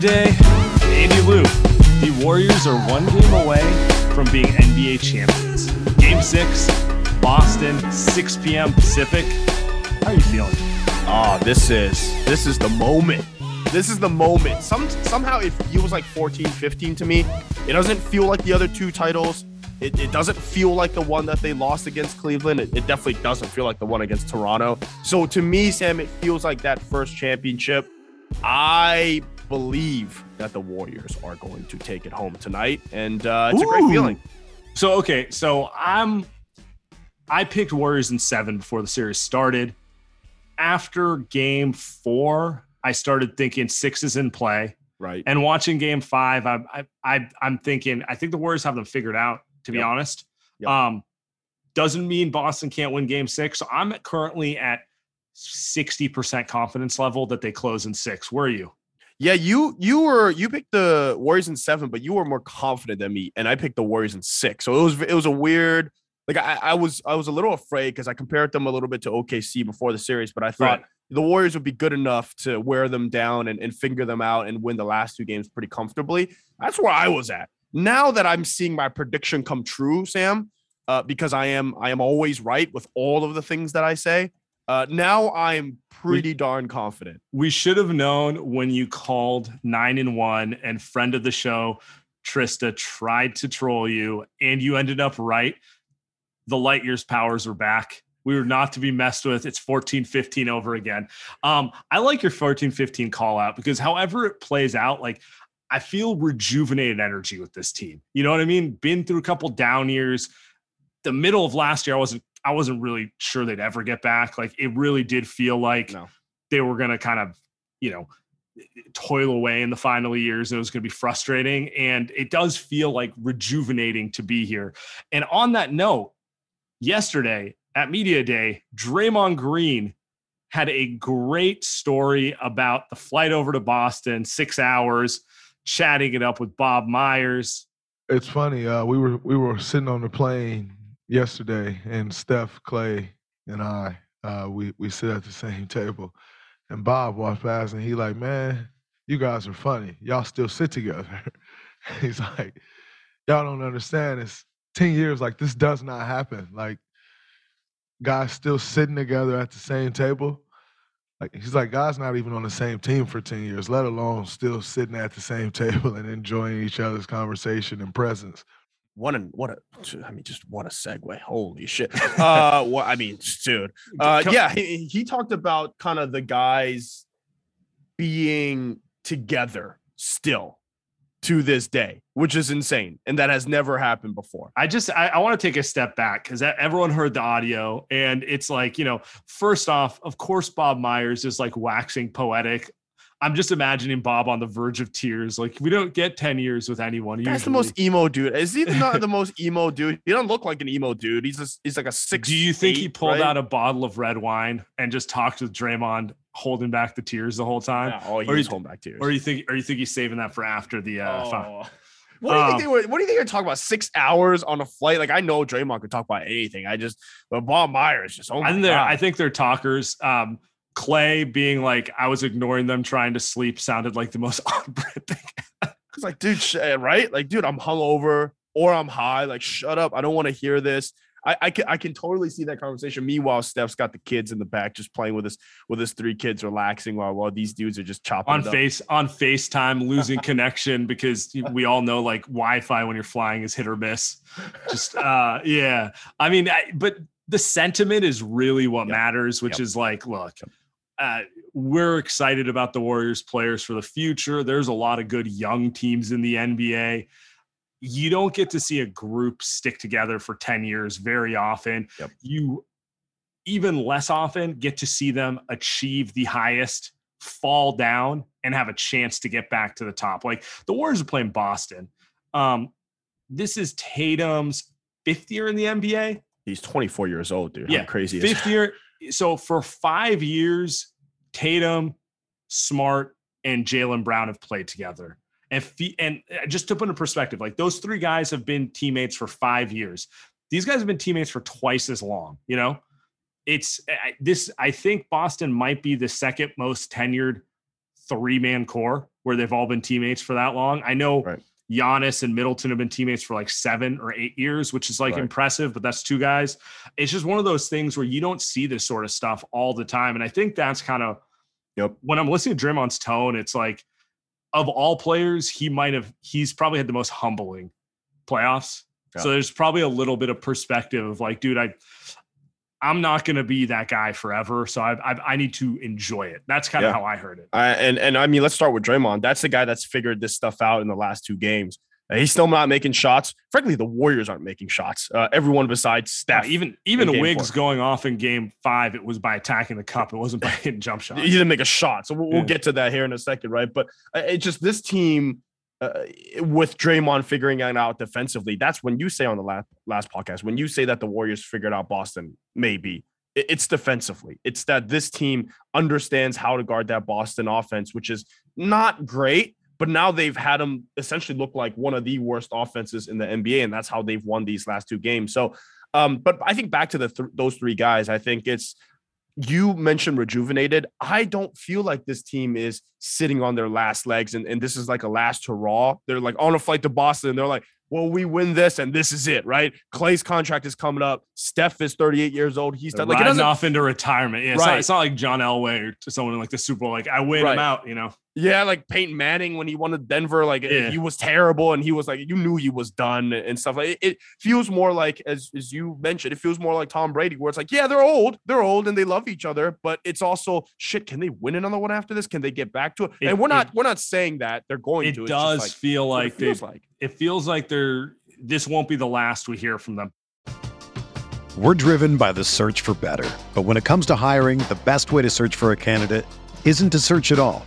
It's day. Andy Lou. The Warriors are one game away from being NBA champions. Game six, Boston, 6 p.m. Pacific. How are you feeling? Oh, this is this is the moment. This is the moment. Some somehow it feels like 14, 15 to me. It doesn't feel like the other two titles. It, it doesn't feel like the one that they lost against Cleveland. It, it definitely doesn't feel like the one against Toronto. So to me, Sam, it feels like that first championship. I believe that the Warriors are going to take it home tonight, and uh, it's a great feeling. So okay, so I'm I picked Warriors in seven before the series started. After game four, I started thinking six is in play. Right. And watching game five, I, I, I I'm thinking I think the Warriors have them figured out. To be Yep. honest, Yep. um, doesn't mean Boston can't win game six. So I'm currently at sixty percent confidence level that they close in six. Where are you? Yeah, you you were you picked the Warriors in seven, but you were more confident than me, and I picked the Warriors in six. So it was it was a weird. Like I, I was I was a little afraid because I compared them a little bit to OKC before the series, but I thought Right. the Warriors would be good enough to wear them down and, and figure them out and win the last two games pretty comfortably. That's where I was at. Now that I'm seeing my prediction come true, Sam, uh, because I am I am always right with all of the things that I say. Uh, now I'm pretty darn confident. we should have known when you called nine and one and friend of the show trista tried to troll you and you ended up right. The light years powers are back. We were not to be messed with. It's 14 15 over again. Um i like your 14 15 call out because however it plays out like i feel rejuvenated energy with this team. You know what i mean? Been through a couple down years. The middle of last year i wasn't i wasn't really sure they'd ever get back like it really did feel like No. they were going to kind of, you know, toil away in the final years. It was going to be frustrating. And it does feel like rejuvenating to be here. And on that note, yesterday at Media Day, Draymond Green had a great story about the flight over to Boston, six hours, chatting it up with Bob Myers. It's funny. Uh, we were we were sitting on the plane yesterday, and Steph, Klay, and I, uh, we we sit at the same table, and Bob walked past, and he like, man, you guys are funny. Y'all still sit together. He's like, y'all don't understand. It's ten years. Like this does not happen. Like guys still sitting together at the same table. Like he's like, guys not even on the same team for 10 years, let alone still sitting at the same table and enjoying each other's conversation and presence. What a what a I mean, just what a segue. Holy shit. Uh what I mean, dude. Uh yeah, he, he talked about kind of the guys being together still to this day, which is insane. And that has never happened before. I just I, I want to take a step back because everyone heard the audio and it's like you know first off of course Bob Myers is like waxing poetic. I'm just imagining Bob on the verge of tears. Like we don't get ten years with anyone. That's the most emo dude. Is he not the most emo dude? He doesn't look like an emo dude. He's just he's like a six. Do you think he pulled right? out a bottle of red wine and just talked with Draymond, holding back the tears the whole time? Oh, he or was you- holding back tears. Or you think, or you think he's saving that for after the uh, Oh. What do you Um, think they were? What do you think they're talking about? Six hours on a flight? Like I know Draymond could talk about anything. I just, but Bob Myers just. Oh my I think they're, God. I think they're talkers. Um, Klay being like, I was ignoring them trying to sleep sounded like the most on brand thing. It's like, dude, sh- eh, right? Like, dude, I'm hungover or I'm high. Like, shut up. I don't want to hear this. I, I can I can totally see that conversation. Meanwhile, Steph's got the kids in the back just playing with his with his three kids, relaxing while while these dudes are just chopping on face on FaceTime losing connection because we all know like Wi-Fi when you're flying is hit or miss. Just uh yeah. I mean, I, but the sentiment is really what Yep. matters, which Yep. is like, look, uh, we're excited about the Warriors players for the future. There's a lot of good young teams in the NBA. You don't get to see a group stick together for 10 years very often. Yep. You even less often get to see them achieve the highest, fall down, and have a chance to get back to the top. Like the Warriors are playing Boston. Um, this is Tatum's fifth year in the NBA. He's 24 years old, dude. Yeah, How crazy Fifth year. So for five years, Tatum, Smart, and Jaylen Brown have played together. And and uh, just to put in perspective, like those three guys have been teammates for five years. These guys have been teammates for twice as long. You know, it's I- this. I think Boston might be the second most tenured three man core where they've all been teammates for that long. I know Right. Giannis and Middleton have been teammates for like seven or eight years, which is like Right. impressive, but that's two guys. It's just one of those things where you don't see this sort of stuff all the time. And I think that's kind of Yep. when I'm listening to Draymond's tone, it's like of all players, he might have he's probably had the most humbling playoffs. Yeah. So there's probably a little bit of perspective of like, dude, I I'm not going to be that guy forever. So I, I I need to enjoy it. That's kind of Yeah. how I heard it. I, and and I mean, let's start with Draymond. That's the guy that's figured this stuff out in the last two games. Uh, He's still not making shots. Frankly, the Warriors aren't making shots. Uh, everyone besides Yeah, Steph. even even game Wiggs going off in game five, it was by attacking the cup. It wasn't by hitting jump shots. he didn't make a shot. So we'll, we'll get to that here in a second, right? But uh, it's just this team uh, with Draymond figuring it out defensively. That's when you say on the last last podcast when you say that the Warriors figured out Boston. Maybe It- it's defensively. It's that this team understands how to guard that Boston offense, which is not great. But now they've had them essentially look like one of the worst offenses in the NBA, and that's how they've won these last two games. So, um, but I think back to the th- those three guys, I think it's you mentioned rejuvenated. I don't feel like this team is sitting on their last legs and, and this is like a last hurrah. They're like on a flight to Boston. And they're like, well, we win this and this is it, right? Klay's contract is coming up. Steph is 38 years old. He's like riding off into retirement. Yeah, it's, not, it's not like John Elway or to someone in like the Super Bowl. Like I win, Right. I'm out. You know, Yeah, like Peyton Manning when he won to Denver, like eh, Yeah. he was terrible and he was like you knew he was done and stuff. Like it, it feels more like as as you mentioned, it feels more like Tom Brady, where it's like, yeah, they're old, they're old and they love each other, but it's also shit. Can they win another one after this? Can they get back to it? It- and we're not it- we're not saying that they're going it to. It's just does like, feel like it they. feels like. It feels like they're. This won't be the last we hear from them. We're driven by the search for better. But when it comes to hiring, the best way to search for a candidate isn't to search at all.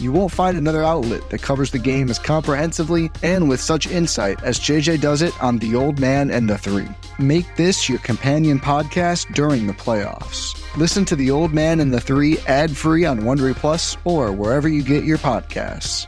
You won't find another outlet that covers the game as comprehensively and with such insight as JJ does it on The Old Man and the Three. Make this your companion podcast during the playoffs. Listen to The Old Man and the Three ad free on Wondery Plus or wherever you get your podcasts.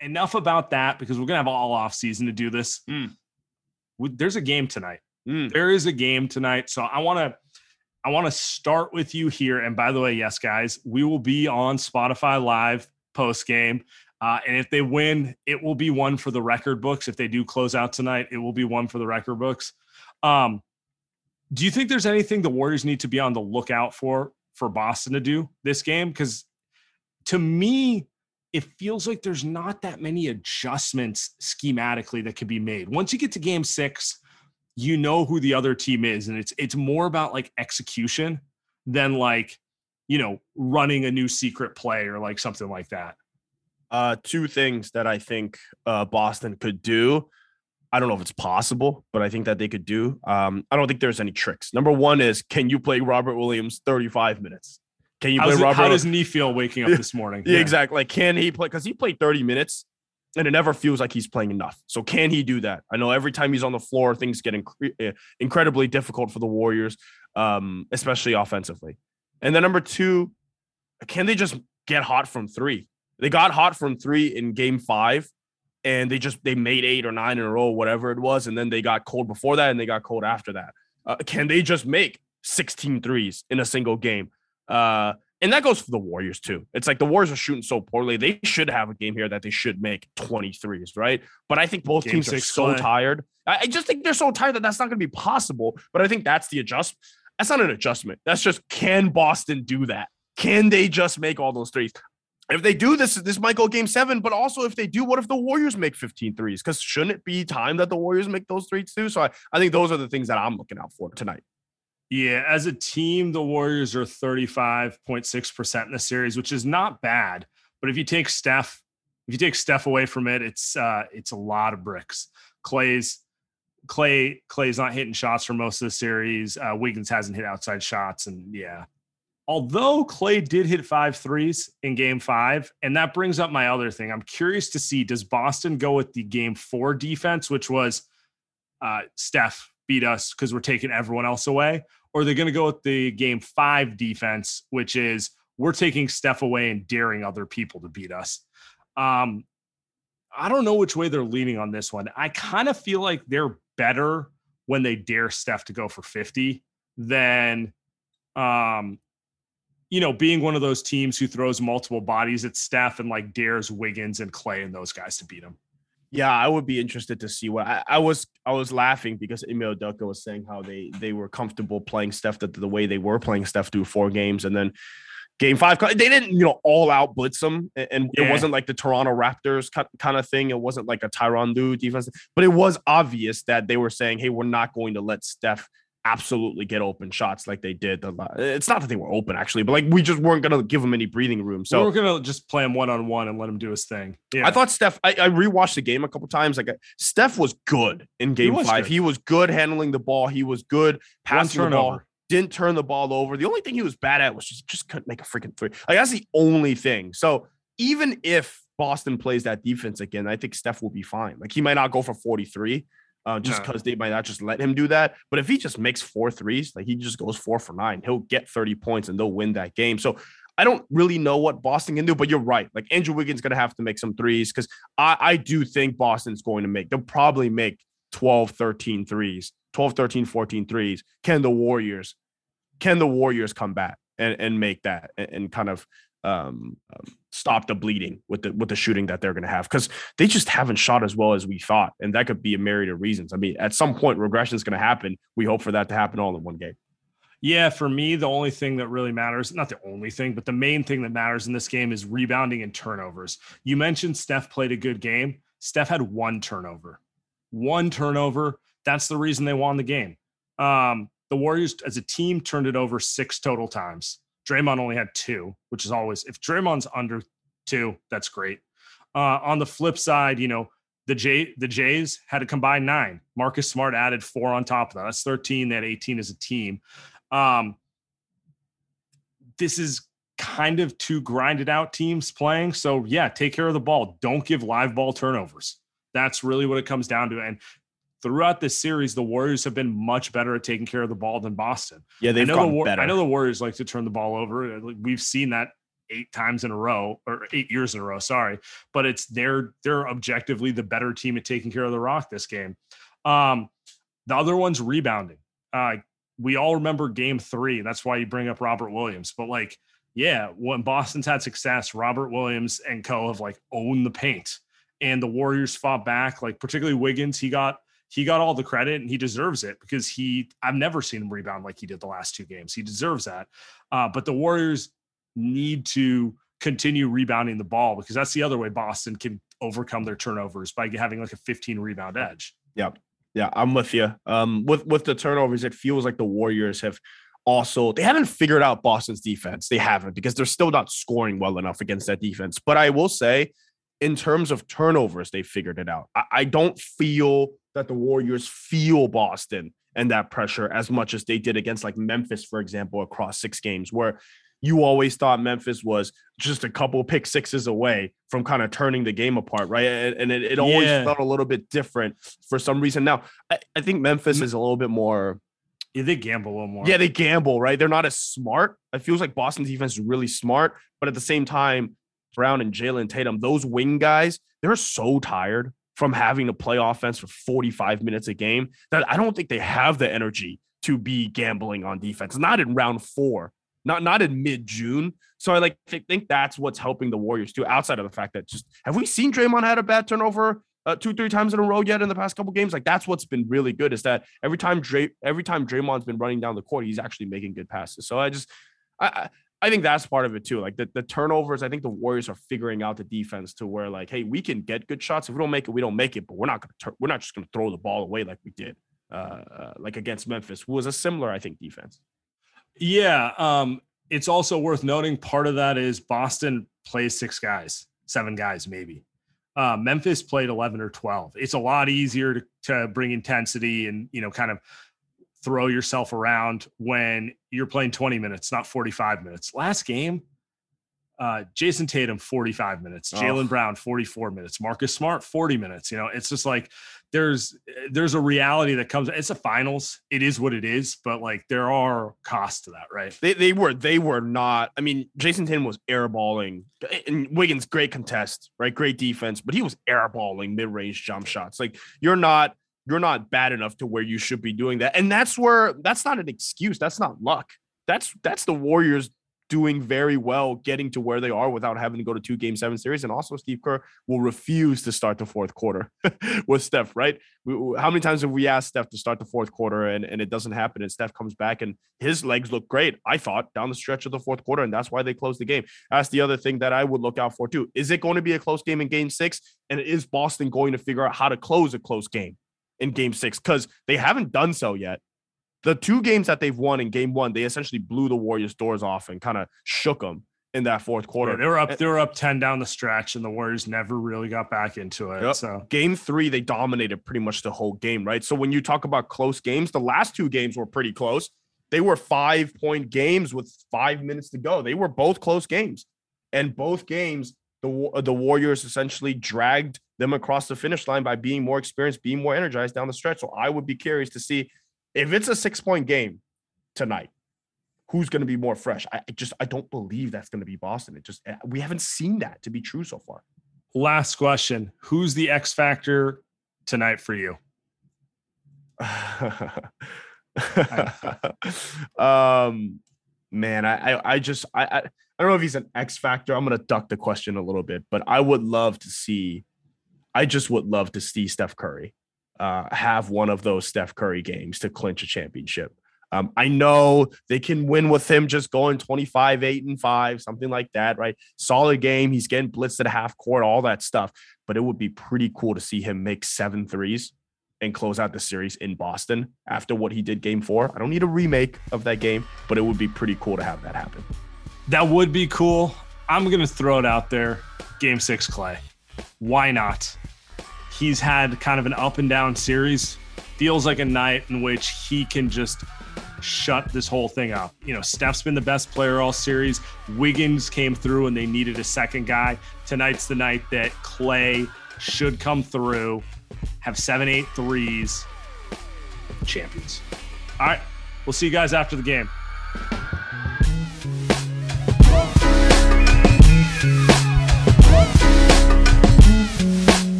Enough about that because we're gonna have all off season to do this. Mm. There's a game tonight. Mm. There is a game tonight, so I want to I want to start with you here. And by the way, yes, guys, we will be on Spotify live post game. Uh, and if they win, it will be one for the record books. If they do close out tonight, it will be one for the record books. Um, do you think there's anything the Warriors need to be on the lookout for for Boston to do this game? Because to me, it feels like there's not that many adjustments schematically that can be made. Once you get to game six, you know who the other team is and it's it's more about like execution than like you know running a new secret play or like something like that uh, two things that I think uh, Boston could do. I don't know if it's possible, but I think that they could do. Um, I don't think there's any tricks. Number one is can you play Robert Williams 35 minutes? Can you play How's Robert? how does knee feel waking up this morning yeah, exactly. Like, can he play? Because he played 30 minutes and it never feels like he's playing enough. So, can he do that? I know every time he's on the floor, things get uh, incredibly difficult for the Warriors, um, especially offensively. And then number two, can they just get hot from three? They got hot from three in game five, and they just they made eight or nine in a row, whatever it was, and then they got cold before that, and they got cold after that. Uh, can they just make 16 threes in a single game? Uh, and that goes for the Warriors too. It's like the Warriors are shooting so poorly. They should have a game here that they should make 23s, right? But I think both Game teams are so Klay. tired. I, just think they're so tired that that's not going to be possible. But I think that's the adjust. That's not an adjustment. That's just can Boston do that? Can they just make all those threes? If they do this, this might go game seven. But also, if they do, what if the Warriors make 15 threes? Because shouldn't it be time that the Warriors make those threes too? So I, I think those are the things that I'm looking out for tonight. Yeah as a team the warriors are 35.6% in the series which is not bad but if you take steph if you take steph away from it it's uh it's a lot of bricks. Klay's klay klay's not hitting shots for most of the series. Uh wiggins hasn't hit outside shots and yeah. Although klay did hit five threes in game five and that brings up my other thing. I'm curious to see does boston go with the game four defense which was uh steph beat us because we're taking everyone else away or they're going to go with the game five defense, which is we're taking Steph away and daring other people to beat us. Um, I don't know which way they're leaning on this one. I kind of feel like they're better when they dare Steph to go for 50 than, um, you know, being one of those teams who throws multiple bodies at Steph and like dares Wiggins and Klay and those guys to beat him. Yeah, I would be interested to see what I, I was. I was laughing because Ime Udoka was saying how they they were comfortable playing Steph the, the way they were playing Steph through four games, and then game five they didn't you know all out blitz them, and, Yeah. it wasn't like the Toronto Raptors ki- kind of thing. It wasn't like a Tyronn Lue defense, but it was obvious that they were saying, "Hey, we're not going to let Steph." Absolutely get open shots like they did it's not that they were open actually but like we just weren't going to give him any breathing room so So we're gonna just play him one on one and let him do his thing. Yeah, I thought Steph. I, I rewatched the game a couple times. Like Steph was good in Game was Five. good. He was good handling the ball. He was good passing the ball. Didn't turn the ball over. The only thing he was bad at was just just couldn't make a freaking three. Like that's the only thing. So even if Boston plays that defense again, I think Steph will be fine. Like he might not go for forty three. Uh, just No. because they might not just let him do that. But if he just makes four threes, like he just goes four for nine, he'll get 30 points and they'll win that game. So I don't really know what Boston can do, but you're right. Like Andrew Wiggins going to have to make some threes because I, I do think Boston's going to make, they'll probably make 12, 13 threes, 12, 13, 14 threes. Can the Warriors, can the Warriors come back and, and make that and, and kind of um, um, stop the bleeding with the with the shooting that they're going to have because they just haven't shot as well as we thought, and that could be a myriad of reasons. I mean, at some point, regression is going to happen. We hope for that to happen all in one game. Yeah, for me, the only thing that really matters, not the only thing, but the main thing that matters in this game is rebounding and turnovers. You mentioned Steph played a good game. Steph had one turnover, one turnover. That's the reason they won the game. Um, the Warriors as a team turned it over six total times. Draymond only had two, which is always if Draymond's under two, that's great. Uh, on the flip side, you know, the J the Jays had a combined nine. Marcus Smart added four on top of that. That's 13. They had 18 as a team. Um, this is kind of two grinded out teams playing. So yeah, take care of the ball. Don't give live ball turnovers. That's really what it comes down to. And throughout this series, the Warriors have been much better at taking care of the ball than Boston. Yeah, they've I know the, better. I know the Warriors like to turn the ball over. We've seen that eight times in a row or eight years in a row. Sorry, but it's they're they're objectively the better team at taking care of the rock this game. Um, the other one's rebounding. Uh, we all remember Game Three. That's why you bring up Robert Williams. But like, yeah, when Boston's had success, Robert Williams and Co have like owned the paint, and the Warriors fought back. Like particularly Wiggins, he got he got all the credit and he deserves it because he I've never seen him rebound like he did the last two games. He deserves that. Uh, but the Warriors need to continue rebounding the ball because that's the other way Boston can overcome their turnovers by having like a 15 rebound edge. Yep. Yeah, I'm with you. Um, with with the turnovers, it feels like the Warriors have also they haven't figured out Boston's defense. They haven't because they're still not scoring well enough against that defense. But I will say, in terms of turnovers, they figured it out. I, I don't feel that the Warriors feel Boston and that pressure as much as they did against like Memphis, for example, across six games, where you always thought Memphis was just a couple pick sixes away from kind of turning the game apart, right? And, it, it, always Yeah. felt a little bit different for some reason. Now, I, I think Memphis is a little bit more, Yeah, they gamble a little more. yeah, they gamble, right? They're not as smart. It feels like Boston's defense is really smart, but at the same time, Brown and Jaylen Tatum, those wing guys, they're so tired from having to play offense for 45 minutes a game that I don't think they have the energy to be gambling on defense. Not in round four, not not in mid June. So I like th- think that's what's helping the Warriors too. Outside of the fact that just have we seen Draymond had a bad turnover uh, two three times in a row yet in the past couple games? Like that's what's been really good is that every time Dray every time Draymond's been running down the court, he's actually making good passes. So I just I. I think that's part of it too. Like the, the turnovers, I think the Warriors are figuring out the defense to where like, hey, we can get good shots. If we don't make it, we don't make it. But we're not gonna tur- we're not just gonna throw the ball away like we did, uh, uh, like against Memphis, who was a similar, I think, defense. Yeah. Um, it's also worth noting part of that is Boston plays six guys, seven guys, maybe. Uh, Memphis played 11 or 12. It's a lot easier to, to bring intensity and, you know, kind of throw yourself around when you're playing 20 minutes, not 45 minutes. Last game, uh, Jayson Tatum, 45 minutes, Oh. Jaylen Brown, 44 minutes, Marcus Smart, 40 minutes. You know, it's just like there's there's a reality that comes. It's a finals. It is what it is, but like there are costs to that, right? They they were they were not. I mean, Jayson Tatum was airballing, and Wiggins great contest, right? Great defense, but he was airballing mid range jump shots. Like you're not you're not bad enough to where you should be doing that, and that's where that's not an excuse. That's not luck. That's that's the Warriors doing very well, getting to where they are without having to go to two game seven series. And also, Steve Kerr will refuse to start the fourth quarter with Steph, right? How many times have we asked Steph to start the fourth quarter and, and it doesn't happen? And Steph comes back and his legs look great, I thought, down the stretch of the fourth quarter. And that's why they closed the game. That's the other thing that I would look out for, too. Is it going to be a close game in game six? And is Boston going to figure out how to close a close game in game six? Because they haven't done so yet the two games that they've won in game one, they essentially blew the Warriors' doors off and kind of shook them in that fourth quarter. Yeah, they were up. They were up ten down the stretch, and the Warriors never really got back into it. Yep. So game three, they dominated pretty much the whole game, right? So when you talk about close games, the last two games were pretty close. They were five point games with five minutes to go. They were both close games, and both games, the the Warriors essentially dragged them across the finish line by being more experienced, being more energized down the stretch. So I would be curious to see if it's a six point game tonight. Who's going to be more fresh? I just I don't believe that's going to be Boston. It just eh, we haven't seen that to be true so far. last question: Who's the X factor tonight for you? um man I, I i just I, I i don't know if he's an x factor i'm gonna duck the question a little bit but i would love to see i just would love to see steph curry uh have one of those steph curry games to clinch a championship um, I know they can win with him just going 25, 8, and 5, something like that, right? Solid game. He's getting blitzed at half court, all that stuff. But it would be pretty cool to see him make seven threes and close out the series in Boston after what he did game four. I don't need a remake of that game, but it would be pretty cool to have that happen. That would be cool. I'm going to throw it out there. Game six, Klay. Why not? He's had kind of an up and down series. Feels like a night in which he can just shut this whole thing up. You know, Steph's been the best player all series. Wiggins came through and they needed a second guy. Tonight's the night that Klay should come through have seven, eight threes, champions. All right. We'll see you guys after the game.